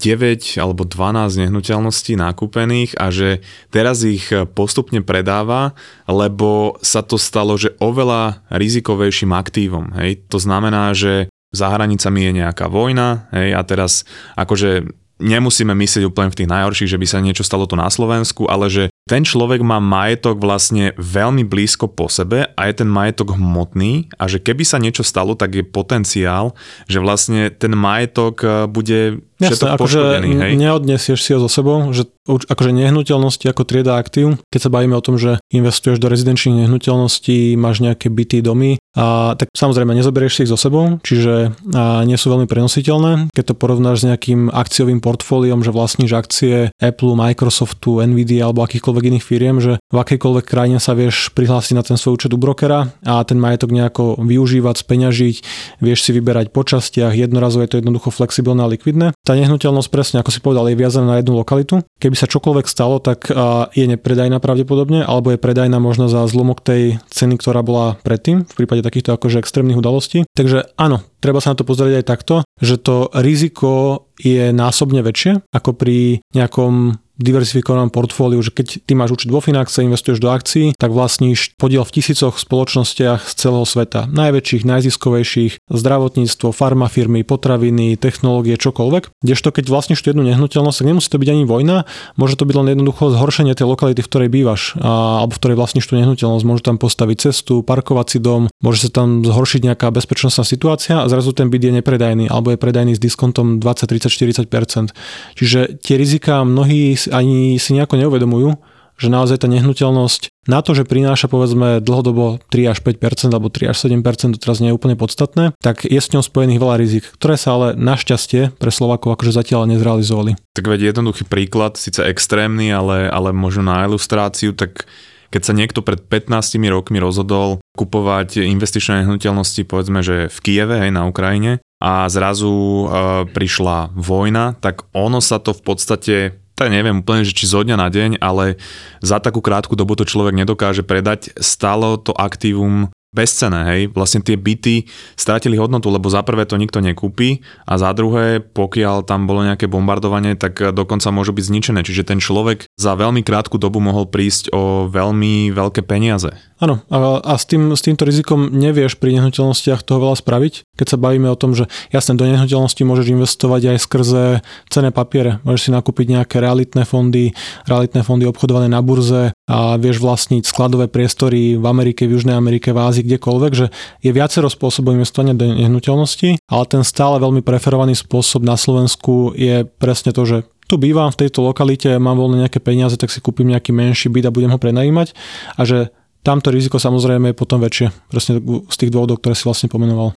9 alebo 12 nehnuteľností nakúpených a že teraz ich postupne predáva, lebo sa to stalo, že oveľa rizikovejším aktívom. Hej? To znamená, že za hranicami je nejaká vojna hej? a teraz akože nemusíme myslieť úplne v tých najhorších, že by sa niečo stalo tu na Slovensku, ale že ten človek má majetok vlastne veľmi blízko po sebe a je ten majetok hmotný a že keby sa niečo stalo, tak je potenciál, že vlastne ten majetok eh, bude Jasne, akože hej? neodnesieš si ho so sebou, že akože nehnuteľnosti ako trieda aktív, keď sa bavíme o tom, že investuješ do rezidenčných nehnuteľností, máš nejaké byty, domy, a tak samozrejme nezoberieš si ich so sebou, čiže a nie sú veľmi prenositeľné. Keď to porovnáš s nejakým akciovým portfóliom, že vlastníš akcie Apple, Microsoftu, Nvidia alebo akýchkoľvek iných firiem, že v akejkoľvek krajine sa vieš prihlásiť na ten svoj účet u brokera a ten majetok nejako využívať, speňažiť, vieš si vyberať po častiach, jednorazo je to jednoducho flexibilné a likvidné tá nehnuteľnosť presne, ako si povedal, je viazaná na jednu lokalitu. Keby sa čokoľvek stalo, tak je nepredajná pravdepodobne, alebo je predajná možno za zlomok tej ceny, ktorá bola predtým, v prípade takýchto akože extrémnych udalostí. Takže áno, treba sa na to pozrieť aj takto, že to riziko je násobne väčšie ako pri nejakom diversifikovanom portfóliu, že keď ty máš účet vo Finaxe, investuješ do akcií, tak vlastníš podiel v tisícoch spoločnostiach z celého sveta. Najväčších, najziskovejších, zdravotníctvo, farmafirmy, potraviny, technológie, čokoľvek. Kdežto keď vlastníš tú jednu nehnuteľnosť, tak nemusí to byť ani vojna, môže to byť len jednoducho zhoršenie tej lokality, v ktorej bývaš, a, alebo v ktorej vlastníš tú nehnuteľnosť. Môže tam postaviť cestu, parkovací dom, môže sa tam zhoršiť nejaká bezpečnostná situácia a zrazu ten byt je nepredajný alebo je predajný s diskontom 20, 30, 40%. Čiže tie rizika mnohí ani si nejako neuvedomujú, že naozaj tá nehnuteľnosť na to, že prináša povedzme dlhodobo 3 až 5% alebo 3 až 7%, to teraz nie je úplne podstatné, tak je s ňou spojených veľa rizik, ktoré sa ale našťastie pre Slovakov akože zatiaľ nezrealizovali. Tak veď jednoduchý príklad, síce extrémny, ale, ale možno na ilustráciu, tak keď sa niekto pred 15 rokmi rozhodol kupovať investičné nehnuteľnosti, povedzme, že v Kieve, hej, na Ukrajine, a zrazu e, prišla vojna, tak ono sa to v podstate tak neviem úplne, že či zo dňa na deň, ale za takú krátku dobu to človek nedokáže predať. Stalo to aktívum bezcené, hej. Vlastne tie byty strátili hodnotu, lebo za prvé to nikto nekúpi a za druhé, pokiaľ tam bolo nejaké bombardovanie, tak dokonca môžu byť zničené. Čiže ten človek za veľmi krátku dobu mohol prísť o veľmi veľké peniaze. Áno, a, a s, tým, s týmto rizikom nevieš pri nehnuteľnostiach toho veľa spraviť. Keď sa bavíme o tom, že jasne do nehnuteľnosti môžeš investovať aj skrze cené papiere. Môžeš si nakúpiť nejaké realitné fondy, realitné fondy obchodované na burze a vieš vlastniť skladové priestory v Amerike, v Južnej Amerike, v Ázii, kdekoľvek, že je viacero spôsobov investovania do nehnuteľnosti, ale ten stále veľmi preferovaný spôsob na Slovensku je presne to, že tu bývam v tejto lokalite, mám voľné nejaké peniaze, tak si kúpim nejaký menší byt a budem ho prenajímať a že tamto riziko samozrejme je potom väčšie, presne z tých dôvodov, ktoré si vlastne pomenoval.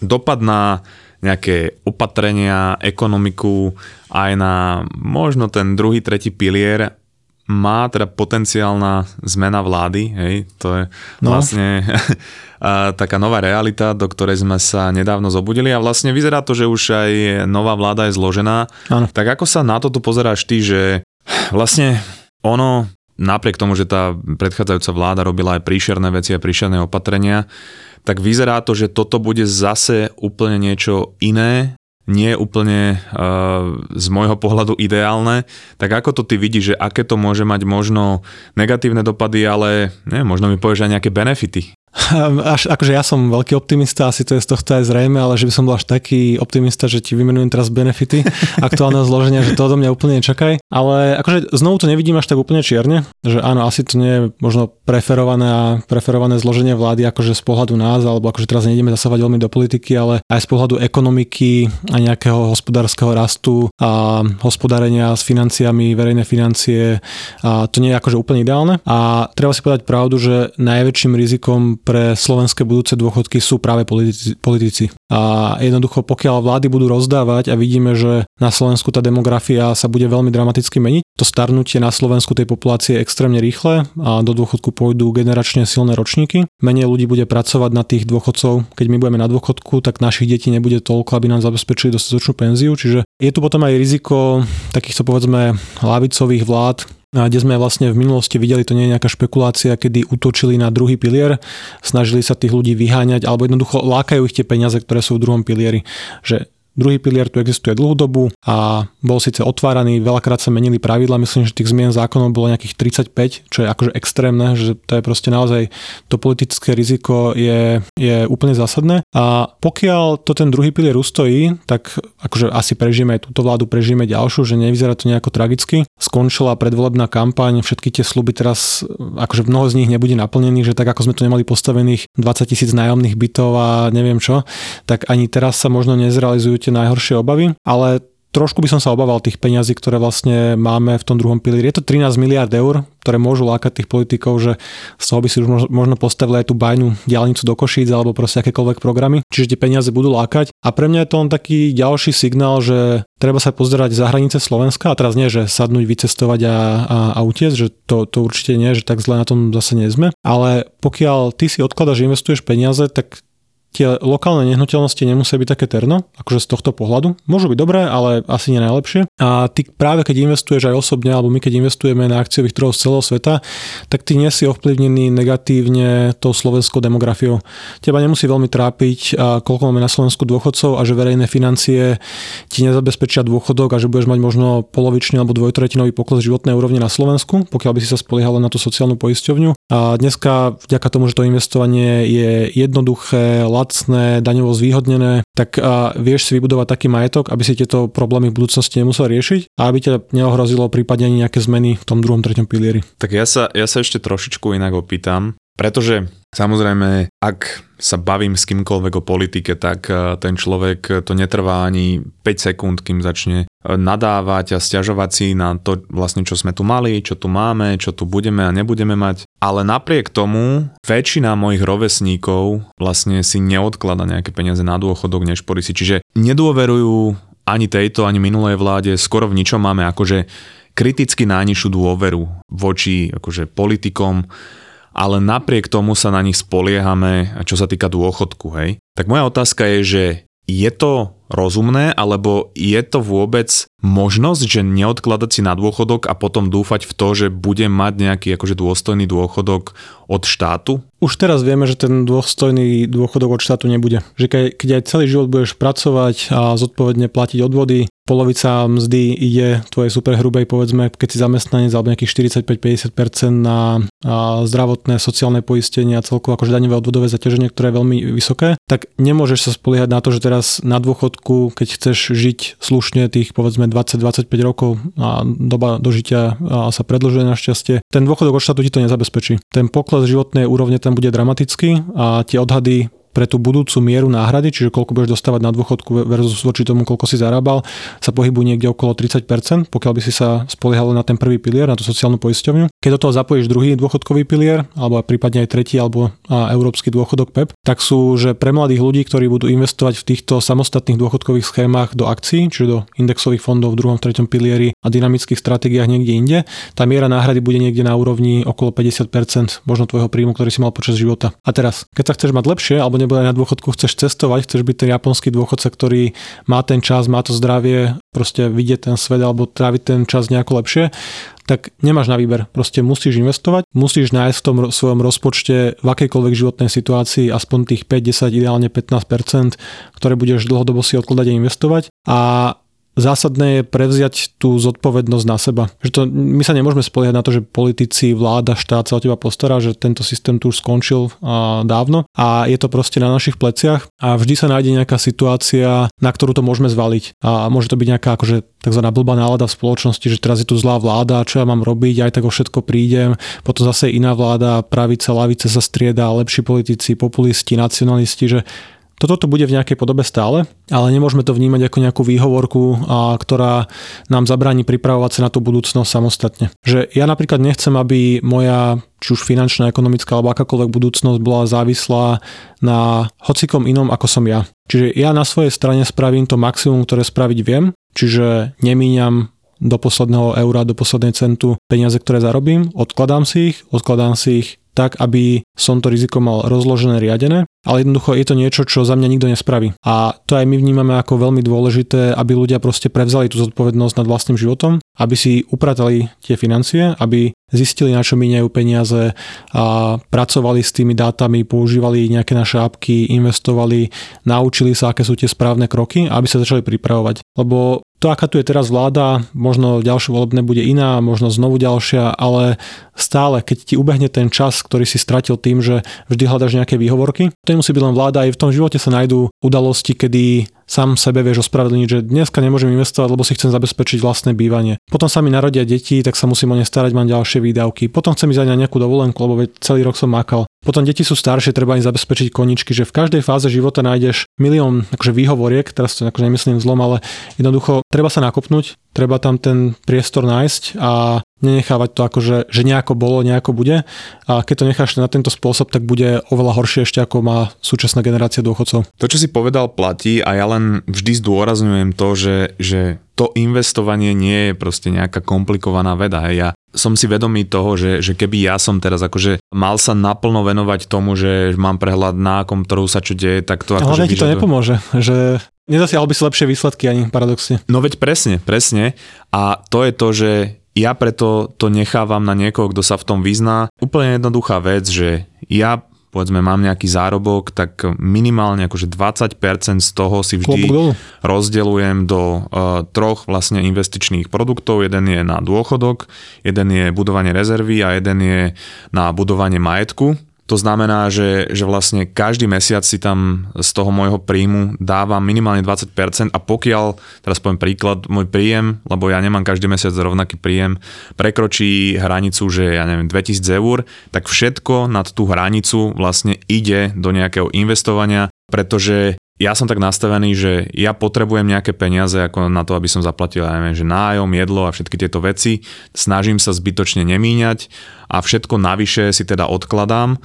Dopad na nejaké opatrenia, ekonomiku, aj na možno ten druhý, tretí pilier má teda potenciálna zmena vlády, hej, to je no. vlastne taká nová realita, do ktorej sme sa nedávno zobudili a vlastne vyzerá to, že už aj nová vláda je zložená. Ano. Tak ako sa na toto pozeráš ty, že vlastne ono, napriek tomu, že tá predchádzajúca vláda robila aj príšerné veci a príšerné opatrenia, tak vyzerá to, že toto bude zase úplne niečo iné, nie je úplne uh, z môjho pohľadu ideálne, tak ako to ty vidíš, že aké to môže mať možno negatívne dopady, ale nie, možno mi povieš aj nejaké benefity? Až, akože ja som veľký optimista, asi to je z tohto aj zrejme, ale že by som bol až taký optimista, že ti vymenujem teraz benefity aktuálneho zloženia, že to odo mňa úplne nečakaj. Ale akože znovu to nevidím až tak úplne čierne, že áno, asi to nie je možno preferované a preferované zloženie vlády akože z pohľadu nás, alebo akože teraz nejdeme zasávať veľmi do politiky, ale aj z pohľadu ekonomiky a nejakého hospodárskeho rastu a hospodárenia s financiami, verejné financie, a to nie je akože úplne ideálne. A treba si povedať pravdu, že najväčším rizikom pre slovenské budúce dôchodky sú práve politici. politici. A jednoducho, pokiaľ vlády budú rozdávať a vidíme, že na Slovensku tá demografia sa bude veľmi dramaticky meniť, to starnutie na Slovensku tej populácie je extrémne rýchle a do dôchodku pôjdu generačne silné ročníky. Menej ľudí bude pracovať na tých dôchodcov. Keď my budeme na dôchodku, tak našich detí nebude toľko, aby nám zabezpečili dostatočnú penziu. Čiže je tu potom aj riziko takýchto povedzme lavicových vlád, kde sme vlastne v minulosti videli, to nie je nejaká špekulácia, kedy útočili na druhý pilier, snažili sa tých ľudí vyháňať, alebo jednoducho lákajú ich tie peniaze, ktoré sú v druhom pilieri. Že Druhý pilier tu existuje dlhú dobu a bol síce otváraný, veľakrát sa menili pravidla, myslím, že tých zmien zákonov bolo nejakých 35, čo je akože extrémne, že to je proste naozaj to politické riziko je, je úplne zásadné. A pokiaľ to ten druhý pilier ustojí, tak akože asi prežijeme aj túto vládu, prežijeme ďalšiu, že nevyzerá to nejako tragicky. Skončila predvolebná kampaň, všetky tie sluby teraz, akože mnoho z nich nebude naplnených, že tak ako sme tu nemali postavených 20 tisíc nájomných bytov a neviem čo, tak ani teraz sa možno nezrealizujú tie najhoršie obavy, ale trošku by som sa obával tých peňazí, ktoré vlastne máme v tom druhom pilieri. Je to 13 miliard eur, ktoré môžu lákať tých politikov, že z toho by si už možno postavili aj tú bajnú diálnicu do Košíc alebo proste akékoľvek programy. Čiže tie peniaze budú lákať. A pre mňa je to len taký ďalší signál, že treba sa pozerať za hranice Slovenska a teraz nie, že sadnúť, vycestovať a, a, a utiecť, že to, to určite nie, že tak zle na tom zase nie sme. Ale pokiaľ ty si odkladaš, investuješ peniaze, tak tie lokálne nehnuteľnosti nemusia byť také terno, akože z tohto pohľadu. Môžu byť dobré, ale asi nie najlepšie. A ty práve keď investuješ aj osobne, alebo my keď investujeme na akciových trhoch z celého sveta, tak ty nie si ovplyvnený negatívne tou slovenskou demografiou. Teba nemusí veľmi trápiť, koľko máme na Slovensku dôchodcov a že verejné financie ti nezabezpečia dôchodok a že budeš mať možno polovičný alebo dvojtretinový pokles životnej úrovne na Slovensku, pokiaľ by si sa spoliehal na tú sociálnu poisťovňu. A dneska vďaka tomu, že to investovanie je jednoduché, lacné, daňovo zvýhodnené, tak vieš si vybudovať taký majetok, aby si tieto problémy v budúcnosti nemusel riešiť a aby ťa neohrozilo prípadne ani nejaké zmeny v tom druhom, treťom pilieri. Tak ja sa, ja sa ešte trošičku inak opýtam, pretože samozrejme, ak sa bavím s kýmkoľvek o politike, tak e, ten človek to netrvá ani 5 sekúnd, kým začne e, nadávať a stiažovať si na to vlastne, čo sme tu mali, čo tu máme, čo tu budeme a nebudeme mať. Ale napriek tomu väčšina mojich rovesníkov vlastne si neodklada nejaké peniaze na dôchodok, než si. Čiže nedôverujú ani tejto, ani minulej vláde, skoro v ničom máme akože kriticky najnižšiu dôveru voči akože politikom, ale napriek tomu sa na nich spoliehame, čo sa týka dôchodku, hej. Tak moja otázka je, že je to rozumné, alebo je to vôbec možnosť, že neodkladať si na dôchodok a potom dúfať v to, že budem mať nejaký akože dôstojný dôchodok od štátu? Už teraz vieme, že ten dôstojný dôchodok od štátu nebude. Že keď aj celý život budeš pracovať a zodpovedne platiť odvody, polovica mzdy ide tvojej superhrubej, povedzme, keď si zamestnanec alebo nejakých 45-50% na zdravotné, sociálne poistenie a celkovo akože daňové odvodové zaťaženie, ktoré je veľmi vysoké, tak nemôžeš sa spoliehať na to, že teraz na dôchodku, keď chceš žiť slušne tých povedzme 20-25 rokov a doba dožitia sa predlžuje našťastie, ten dôchodok od štátu ti to nezabezpečí. Ten pokles životnej úrovne tam bude dramatický a tie odhady pre tú budúcu mieru náhrady, čiže koľko budeš dostávať na dôchodku versus voči tomu, koľko si zarábal, sa pohybuje niekde okolo 30%, pokiaľ by si sa spoliehalo na ten prvý pilier, na tú sociálnu poisťovňu. Keď do toho zapojíš druhý dôchodkový pilier, alebo prípadne aj tretí, alebo a európsky dôchodok PEP, tak sú, že pre mladých ľudí, ktorí budú investovať v týchto samostatných dôchodkových schémach do akcií, čiže do indexových fondov v druhom, treťom pilieri a dynamických stratégiách niekde inde, tá miera náhrady bude niekde na úrovni okolo 50% možno tvojho príjmu, ktorý si mal počas života. A teraz, keď sa chceš mať lepšie alebo nebude aj na dôchodku, chceš cestovať, chceš byť ten japonský dôchodca, ktorý má ten čas, má to zdravie, proste vidieť ten svet alebo tráviť ten čas nejako lepšie, tak nemáš na výber. Proste musíš investovať, musíš nájsť v tom svojom rozpočte v akejkoľvek životnej situácii aspoň tých 5, 10, ideálne 15%, ktoré budeš dlhodobo si odkladať a investovať. A zásadné je prevziať tú zodpovednosť na seba. Že to, my sa nemôžeme spoliehať na to, že politici, vláda, štát sa o teba postará, že tento systém tu už skončil a, dávno a je to proste na našich pleciach a vždy sa nájde nejaká situácia, na ktorú to môžeme zvaliť. A môže to byť nejaká akože tzv. blbá nálada v spoločnosti, že teraz je tu zlá vláda, čo ja mám robiť, aj tak o všetko prídem. Potom zase iná vláda, pravica, lavice sa strieda, lepší politici, populisti, nacionalisti, že toto tu bude v nejakej podobe stále, ale nemôžeme to vnímať ako nejakú výhovorku, a, ktorá nám zabráni pripravovať sa na tú budúcnosť samostatne. Že ja napríklad nechcem, aby moja či už finančná, ekonomická alebo akákoľvek budúcnosť bola závislá na hocikom inom ako som ja. Čiže ja na svojej strane spravím to maximum, ktoré spraviť viem, čiže nemíňam do posledného eura, do poslednej centu peniaze, ktoré zarobím, odkladám si ich, odkladám si ich tak, aby som to riziko mal rozložené, riadené, ale jednoducho je to niečo, čo za mňa nikto nespraví. A to aj my vnímame ako veľmi dôležité, aby ľudia proste prevzali tú zodpovednosť nad vlastným životom, aby si upratali tie financie, aby zistili, na čo míňajú peniaze a pracovali s tými dátami, používali nejaké naše apky, investovali, naučili sa, aké sú tie správne kroky, aby sa začali pripravovať. Lebo to, aká tu je teraz vláda, možno ďalšie volebné bude iná, možno znovu ďalšia, ale stále, keď ti ubehne ten čas, ktorý si stratil tým, že vždy hľadaš nejaké výhovorky, to nemusí byť len vláda, aj v tom živote sa nájdú udalosti, kedy sám sebe vieš ospravedlniť, že dneska nemôžem investovať, lebo si chcem zabezpečiť vlastné bývanie. Potom sa mi narodia deti, tak sa musím o ne starať, mám ďalšie výdavky. Potom chcem ísť aj na nejakú dovolenku, lebo celý rok som makal. Potom deti sú staršie, treba im zabezpečiť koničky, že v každej fáze života nájdeš milión akože výhovoriek, teraz to akože nemyslím zlom, ale jednoducho treba sa nakopnúť, treba tam ten priestor nájsť a nenechávať to ako, že, že nejako bolo, nejako bude. A keď to necháš na tento spôsob, tak bude oveľa horšie ešte ako má súčasná generácia dôchodcov. To, čo si povedal, platí a ja len vždy zdôrazňujem to, že, že to investovanie nie je proste nejaká komplikovaná veda. Ja som si vedomý toho, že, že keby ja som teraz akože mal sa naplno venovať tomu, že mám prehľad na akom trhu sa čo deje, tak to akože... Ale ti to nepomôže, že nezasiahol by si lepšie výsledky ani paradoxne. No veď presne, presne. A to je to, že ja preto to nechávam na niekoho, kto sa v tom vyzná. Úplne jednoduchá vec, že ja povedzme mám nejaký zárobok, tak minimálne akože 20% z toho si vždy rozdeľujem do uh, troch vlastne investičných produktov. Jeden je na dôchodok, jeden je budovanie rezervy a jeden je na budovanie majetku. To znamená, že, že vlastne každý mesiac si tam z toho môjho príjmu dávam minimálne 20% a pokiaľ, teraz poviem príklad, môj príjem, lebo ja nemám každý mesiac rovnaký príjem, prekročí hranicu, že ja neviem, 2000 eur, tak všetko nad tú hranicu vlastne ide do nejakého investovania, pretože ja som tak nastavený, že ja potrebujem nejaké peniaze ako na to, aby som zaplatil, ja neviem, že nájom, jedlo a všetky tieto veci. Snažím sa zbytočne nemíňať a všetko navyše si teda odkladám,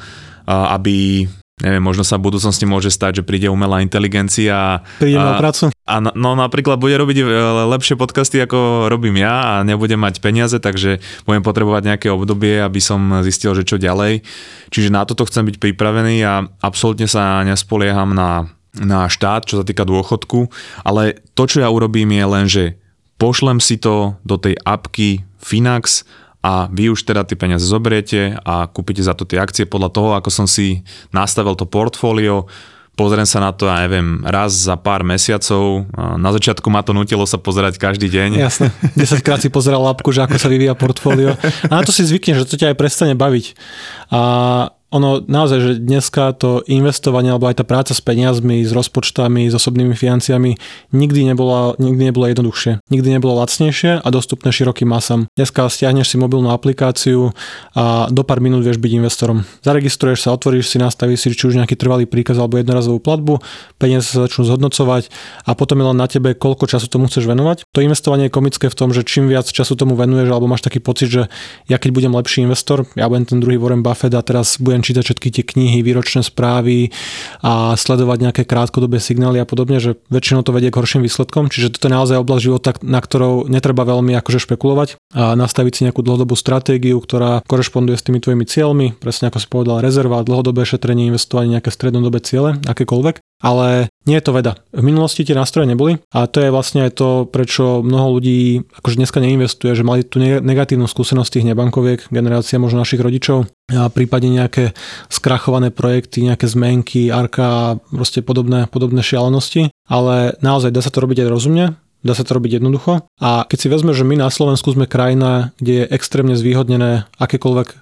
aby neviem, možno sa v budúcnosti môže stať, že príde umelá inteligencia. Príde na prácu. A no napríklad bude robiť e, lepšie podcasty, ako robím ja a nebudem mať peniaze, takže budem potrebovať nejaké obdobie, aby som zistil, že čo ďalej. Čiže na toto chcem byť pripravený a absolútne sa nespolieham na na štát, čo sa týka dôchodku, ale to, čo ja urobím, je len, že pošlem si to do tej apky Finax a vy už teda tie peniaze zoberiete a kúpite za to tie akcie podľa toho, ako som si nastavil to portfólio pozriem sa na to, ja neviem, raz za pár mesiacov. Na začiatku ma to nutilo sa pozerať každý deň. Jasne, 10 krát si pozeral lapku, že ako sa vyvíja portfólio. A na to si zvykneš, že to ťa aj prestane baviť. A ono naozaj, že dneska to investovanie alebo aj tá práca s peniazmi, s rozpočtami, s osobnými financiami nikdy nebolo, nikdy nebolo jednoduchšie. Nikdy nebolo lacnejšie a dostupné širokým masám. Dneska stiahneš si mobilnú aplikáciu a do pár minút vieš byť investorom. Zaregistruješ sa, otvoríš si, nastavíš si či už nejaký trvalý príkaz alebo jednorazovú platbu, peniaze sa začnú zhodnocovať a potom je len na tebe, koľko času tomu chceš venovať. To investovanie je komické v tom, že čím viac času tomu venuješ alebo máš taký pocit, že ja keď budem lepší investor, ja budem ten druhý Warren Buffett a teraz budem čítať všetky tie knihy, výročné správy a sledovať nejaké krátkodobé signály a podobne, že väčšinou to vedie k horším výsledkom. Čiže toto je naozaj oblasť života, na ktorou netreba veľmi akože špekulovať a nastaviť si nejakú dlhodobú stratégiu, ktorá korešponduje s tými tvojimi cieľmi, presne ako si povedal, rezerva, dlhodobé šetrenie, investovanie, nejaké strednodobé ciele, akékoľvek ale nie je to veda. V minulosti tie nástroje neboli a to je vlastne aj to, prečo mnoho ľudí akože dneska neinvestuje, že mali tú negatívnu skúsenosť tých nebankoviek, generácia možno našich rodičov a prípadne nejaké skrachované projekty, nejaké zmenky, arka proste podobné, podobné šialenosti, ale naozaj dá sa to robiť aj rozumne, dá sa to robiť jednoducho. A keď si vezme, že my na Slovensku sme krajina, kde je extrémne zvýhodnené akékoľvek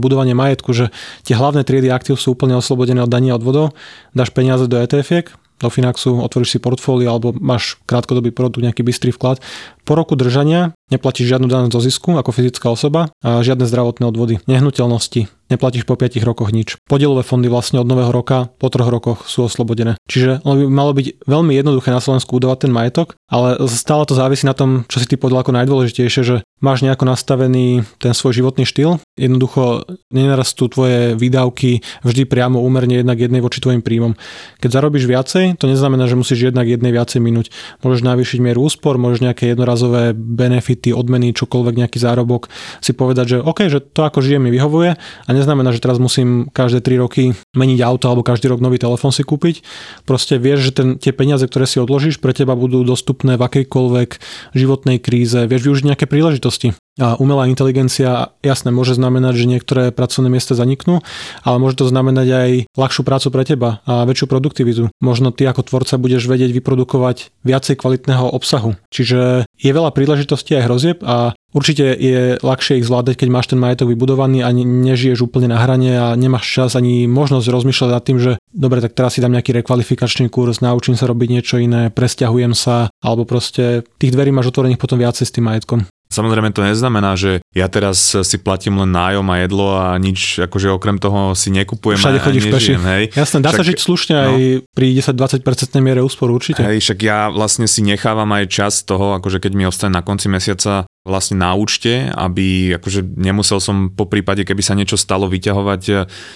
budovanie majetku, že tie hlavné triedy aktív sú úplne oslobodené od daní a odvodov, dáš peniaze do etf do Finaxu, otvoríš si portfólio alebo máš krátkodobý produkt, nejaký bystrý vklad. Po roku držania neplatíš žiadnu daň zo zisku ako fyzická osoba a žiadne zdravotné odvody. Nehnuteľnosti, neplatíš po 5 rokoch nič. Podielové fondy vlastne od nového roka po troch rokoch sú oslobodené. Čiže by malo byť veľmi jednoduché na Slovensku udávať ten majetok, ale stále to závisí na tom, čo si ty povedal ako najdôležitejšie, že máš nejako nastavený ten svoj životný štýl, jednoducho nenarastú tvoje výdavky vždy priamo úmerne jednak jednej voči tvojim príjmom. Keď zarobíš viacej, to neznamená, že musíš jednak jednej viacej minúť. Môžeš navýšiť mieru úspor, môžeš nejaké jednorazové benefity, odmeny, čokoľvek, nejaký zárobok si povedať, že OK, že to ako žijem mi vyhovuje a neznamená, že teraz musím každé 3 roky meniť auto alebo každý rok nový telefón si kúpiť. Proste vieš, že ten, tie peniaze, ktoré si odložíš, pre teba budú dostupné v akejkoľvek životnej kríze. Vieš využiť nejaké príležitosti. A umelá inteligencia, jasné, môže znamenať, že niektoré pracovné miesta zaniknú, ale môže to znamenať aj ľahšiu prácu pre teba a väčšiu produktivitu. Možno ty ako tvorca budeš vedieť vyprodukovať viacej kvalitného obsahu. Čiže je veľa príležitostí aj hrozieb a Určite je ľahšie ich zvládať, keď máš ten majetok vybudovaný a nežiješ úplne na hrane a nemáš čas ani možnosť rozmýšľať nad tým, že dobre, tak teraz si dám nejaký rekvalifikačný kurz, naučím sa robiť niečo iné, presťahujem sa, alebo proste tých dverí máš otvorených potom viacej s tým majetkom. Samozrejme to neznamená, že ja teraz si platím len nájom a jedlo a nič, akože okrem toho si nekupujem Všade chodíš peši. Hej. Jasné, dá však, sa žiť slušne no, aj pri 10-20% miere úspor určite. Hej, však ja vlastne si nechávam aj čas toho, akože keď mi ostane na konci mesiaca vlastne na účte, aby akože nemusel som po prípade, keby sa niečo stalo, vyťahovať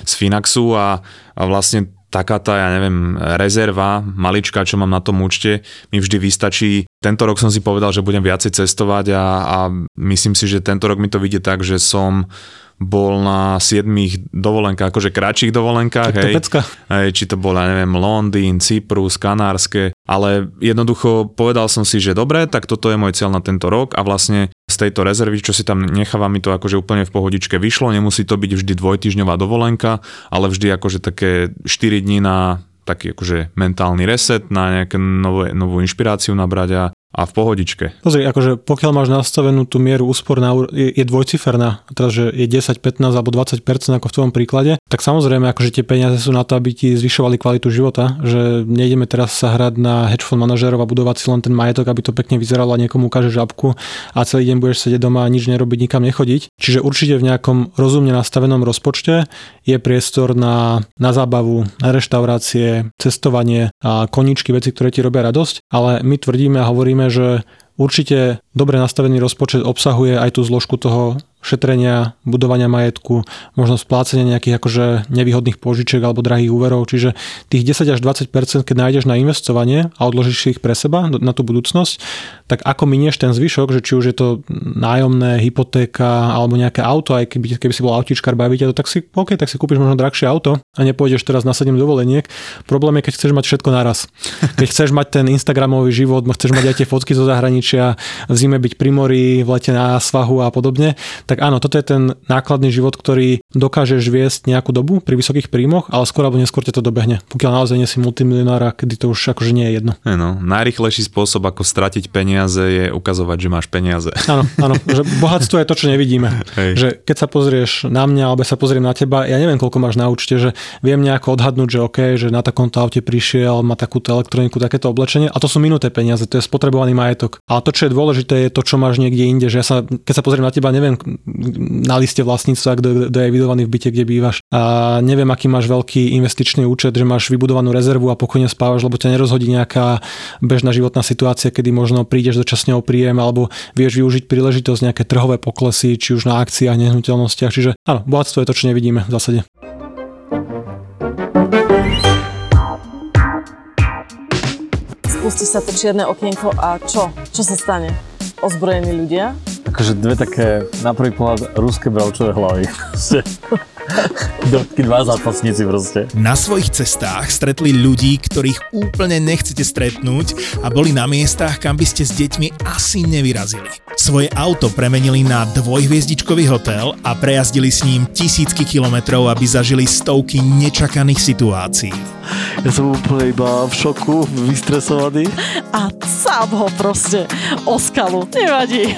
z Finaxu a, a vlastne taká tá, ja neviem, rezerva malička, čo mám na tom účte, mi vždy vystačí. Tento rok som si povedal, že budem viacej cestovať a, a myslím si, že tento rok mi to vidie tak, že som bol na 7 dovolenkách, akože kratších dovolenkách, hej, hej, či to bol, ja neviem, Londýn, Cyprus, Kanárske, ale jednoducho povedal som si, že dobre, tak toto je môj cieľ na tento rok a vlastne z tejto rezervy, čo si tam necháva, mi to akože úplne v pohodičke vyšlo, nemusí to byť vždy dvojtyžňová dovolenka, ale vždy akože také 4 dní na taký akože mentálny reset, na nejakú novú, novú inšpiráciu nabrať a a v pohodičke. Pozri, akože pokiaľ máš nastavenú tú mieru úspor na, je, je dvojciferná, teda že je 10, 15 alebo 20% ako v tvojom príklade, tak samozrejme akože tie peniaze sú na to, aby ti zvyšovali kvalitu života, že nejdeme teraz sa hrať na hedge fund manažerov a budovať si len ten majetok, aby to pekne vyzeralo a niekomu ukáže žabku a celý deň budeš sedieť doma a nič nerobiť, nikam nechodiť. Čiže určite v nejakom rozumne nastavenom rozpočte je priestor na, na zábavu, na reštaurácie, cestovanie a koničky, veci, ktoré ti robia radosť, ale my tvrdíme a hovoríme, že určite dobre nastavený rozpočet obsahuje aj tú zložku toho šetrenia, budovania majetku, možno splácenia nejakých akože nevýhodných požičiek alebo drahých úverov. Čiže tých 10 až 20% keď nájdeš na investovanie a odložíš si ich pre seba na tú budúcnosť, tak ako minieš ten zvyšok, že či už je to nájomné, hypotéka alebo nejaké auto, aj keby, keby si bol autíčkar, bavíte to, tak si, OK, tak si kúpiš možno drahšie auto a nepôjdeš teraz na 7 dovoleniek. Problém je, keď chceš mať všetko naraz. Keď chceš mať ten Instagramový život, chceš mať aj tie fotky zo zahraničia, zahraničia, v zime byť pri mori, v lete na svahu a podobne. Tak áno, toto je ten nákladný život, ktorý dokážeš viesť nejakú dobu pri vysokých príjmoch, ale skôr alebo neskôr ťa to dobehne. Pokiaľ naozaj nie si multimilionár a kedy to už akože nie je jedno. No, najrychlejší spôsob, ako stratiť peniaze, je ukazovať, že máš peniaze. Áno, áno, že bohatstvo je to, čo nevidíme. Hej. Že keď sa pozrieš na mňa, alebo sa pozriem na teba, ja neviem, koľko máš na účte, že viem nejako odhadnúť, že OK, že na takomto aute prišiel, má takúto elektroniku, takéto oblečenie a to sú minuté peniaze, to je spotrebovaný majetok. A to, čo je dôležité, je to, čo máš niekde inde, že ja sa, keď sa pozriem na teba, neviem na liste vlastníctva, kto, kto je evidovaný v byte, kde bývaš. A neviem, aký máš veľký investičný účet, že máš vybudovanú rezervu a pokojne spávaš, lebo ťa nerozhodí nejaká bežná životná situácia, kedy možno prídeš dočasne o príjem alebo vieš využiť príležitosť nejaké trhové poklesy, či už na akciách, nehnuteľnostiach. Čiže áno, bohatstvo je to, čo nevidíme v zásade. Spustí sa to čierne okienko a čo? Čo sa stane? Ozbrojení ľudia? Akože dve také, na prvý pohľad, ruské bravčové hlavy. Dva zápasníci proste. Na svojich cestách stretli ľudí, ktorých úplne nechcete stretnúť a boli na miestach, kam by ste s deťmi asi nevyrazili. Svoje auto premenili na dvojhviezdičkový hotel a prejazdili s ním tisícky kilometrov, aby zažili stovky nečakaných situácií. Ja som úplne iba v šoku, vystresovaný. A sám ho proste o skalu. Nevadí.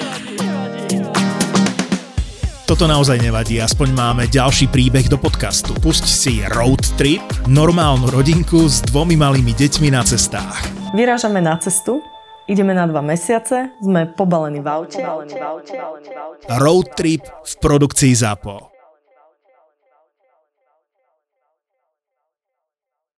Toto naozaj nevadí, aspoň máme ďalší príbeh do podcastu. Pusť si Road Trip, normálnu rodinku s dvomi malými deťmi na cestách. Vyrážame na cestu, ideme na dva mesiace, sme pobalení v aute. Road Trip v produkcii ZAPO.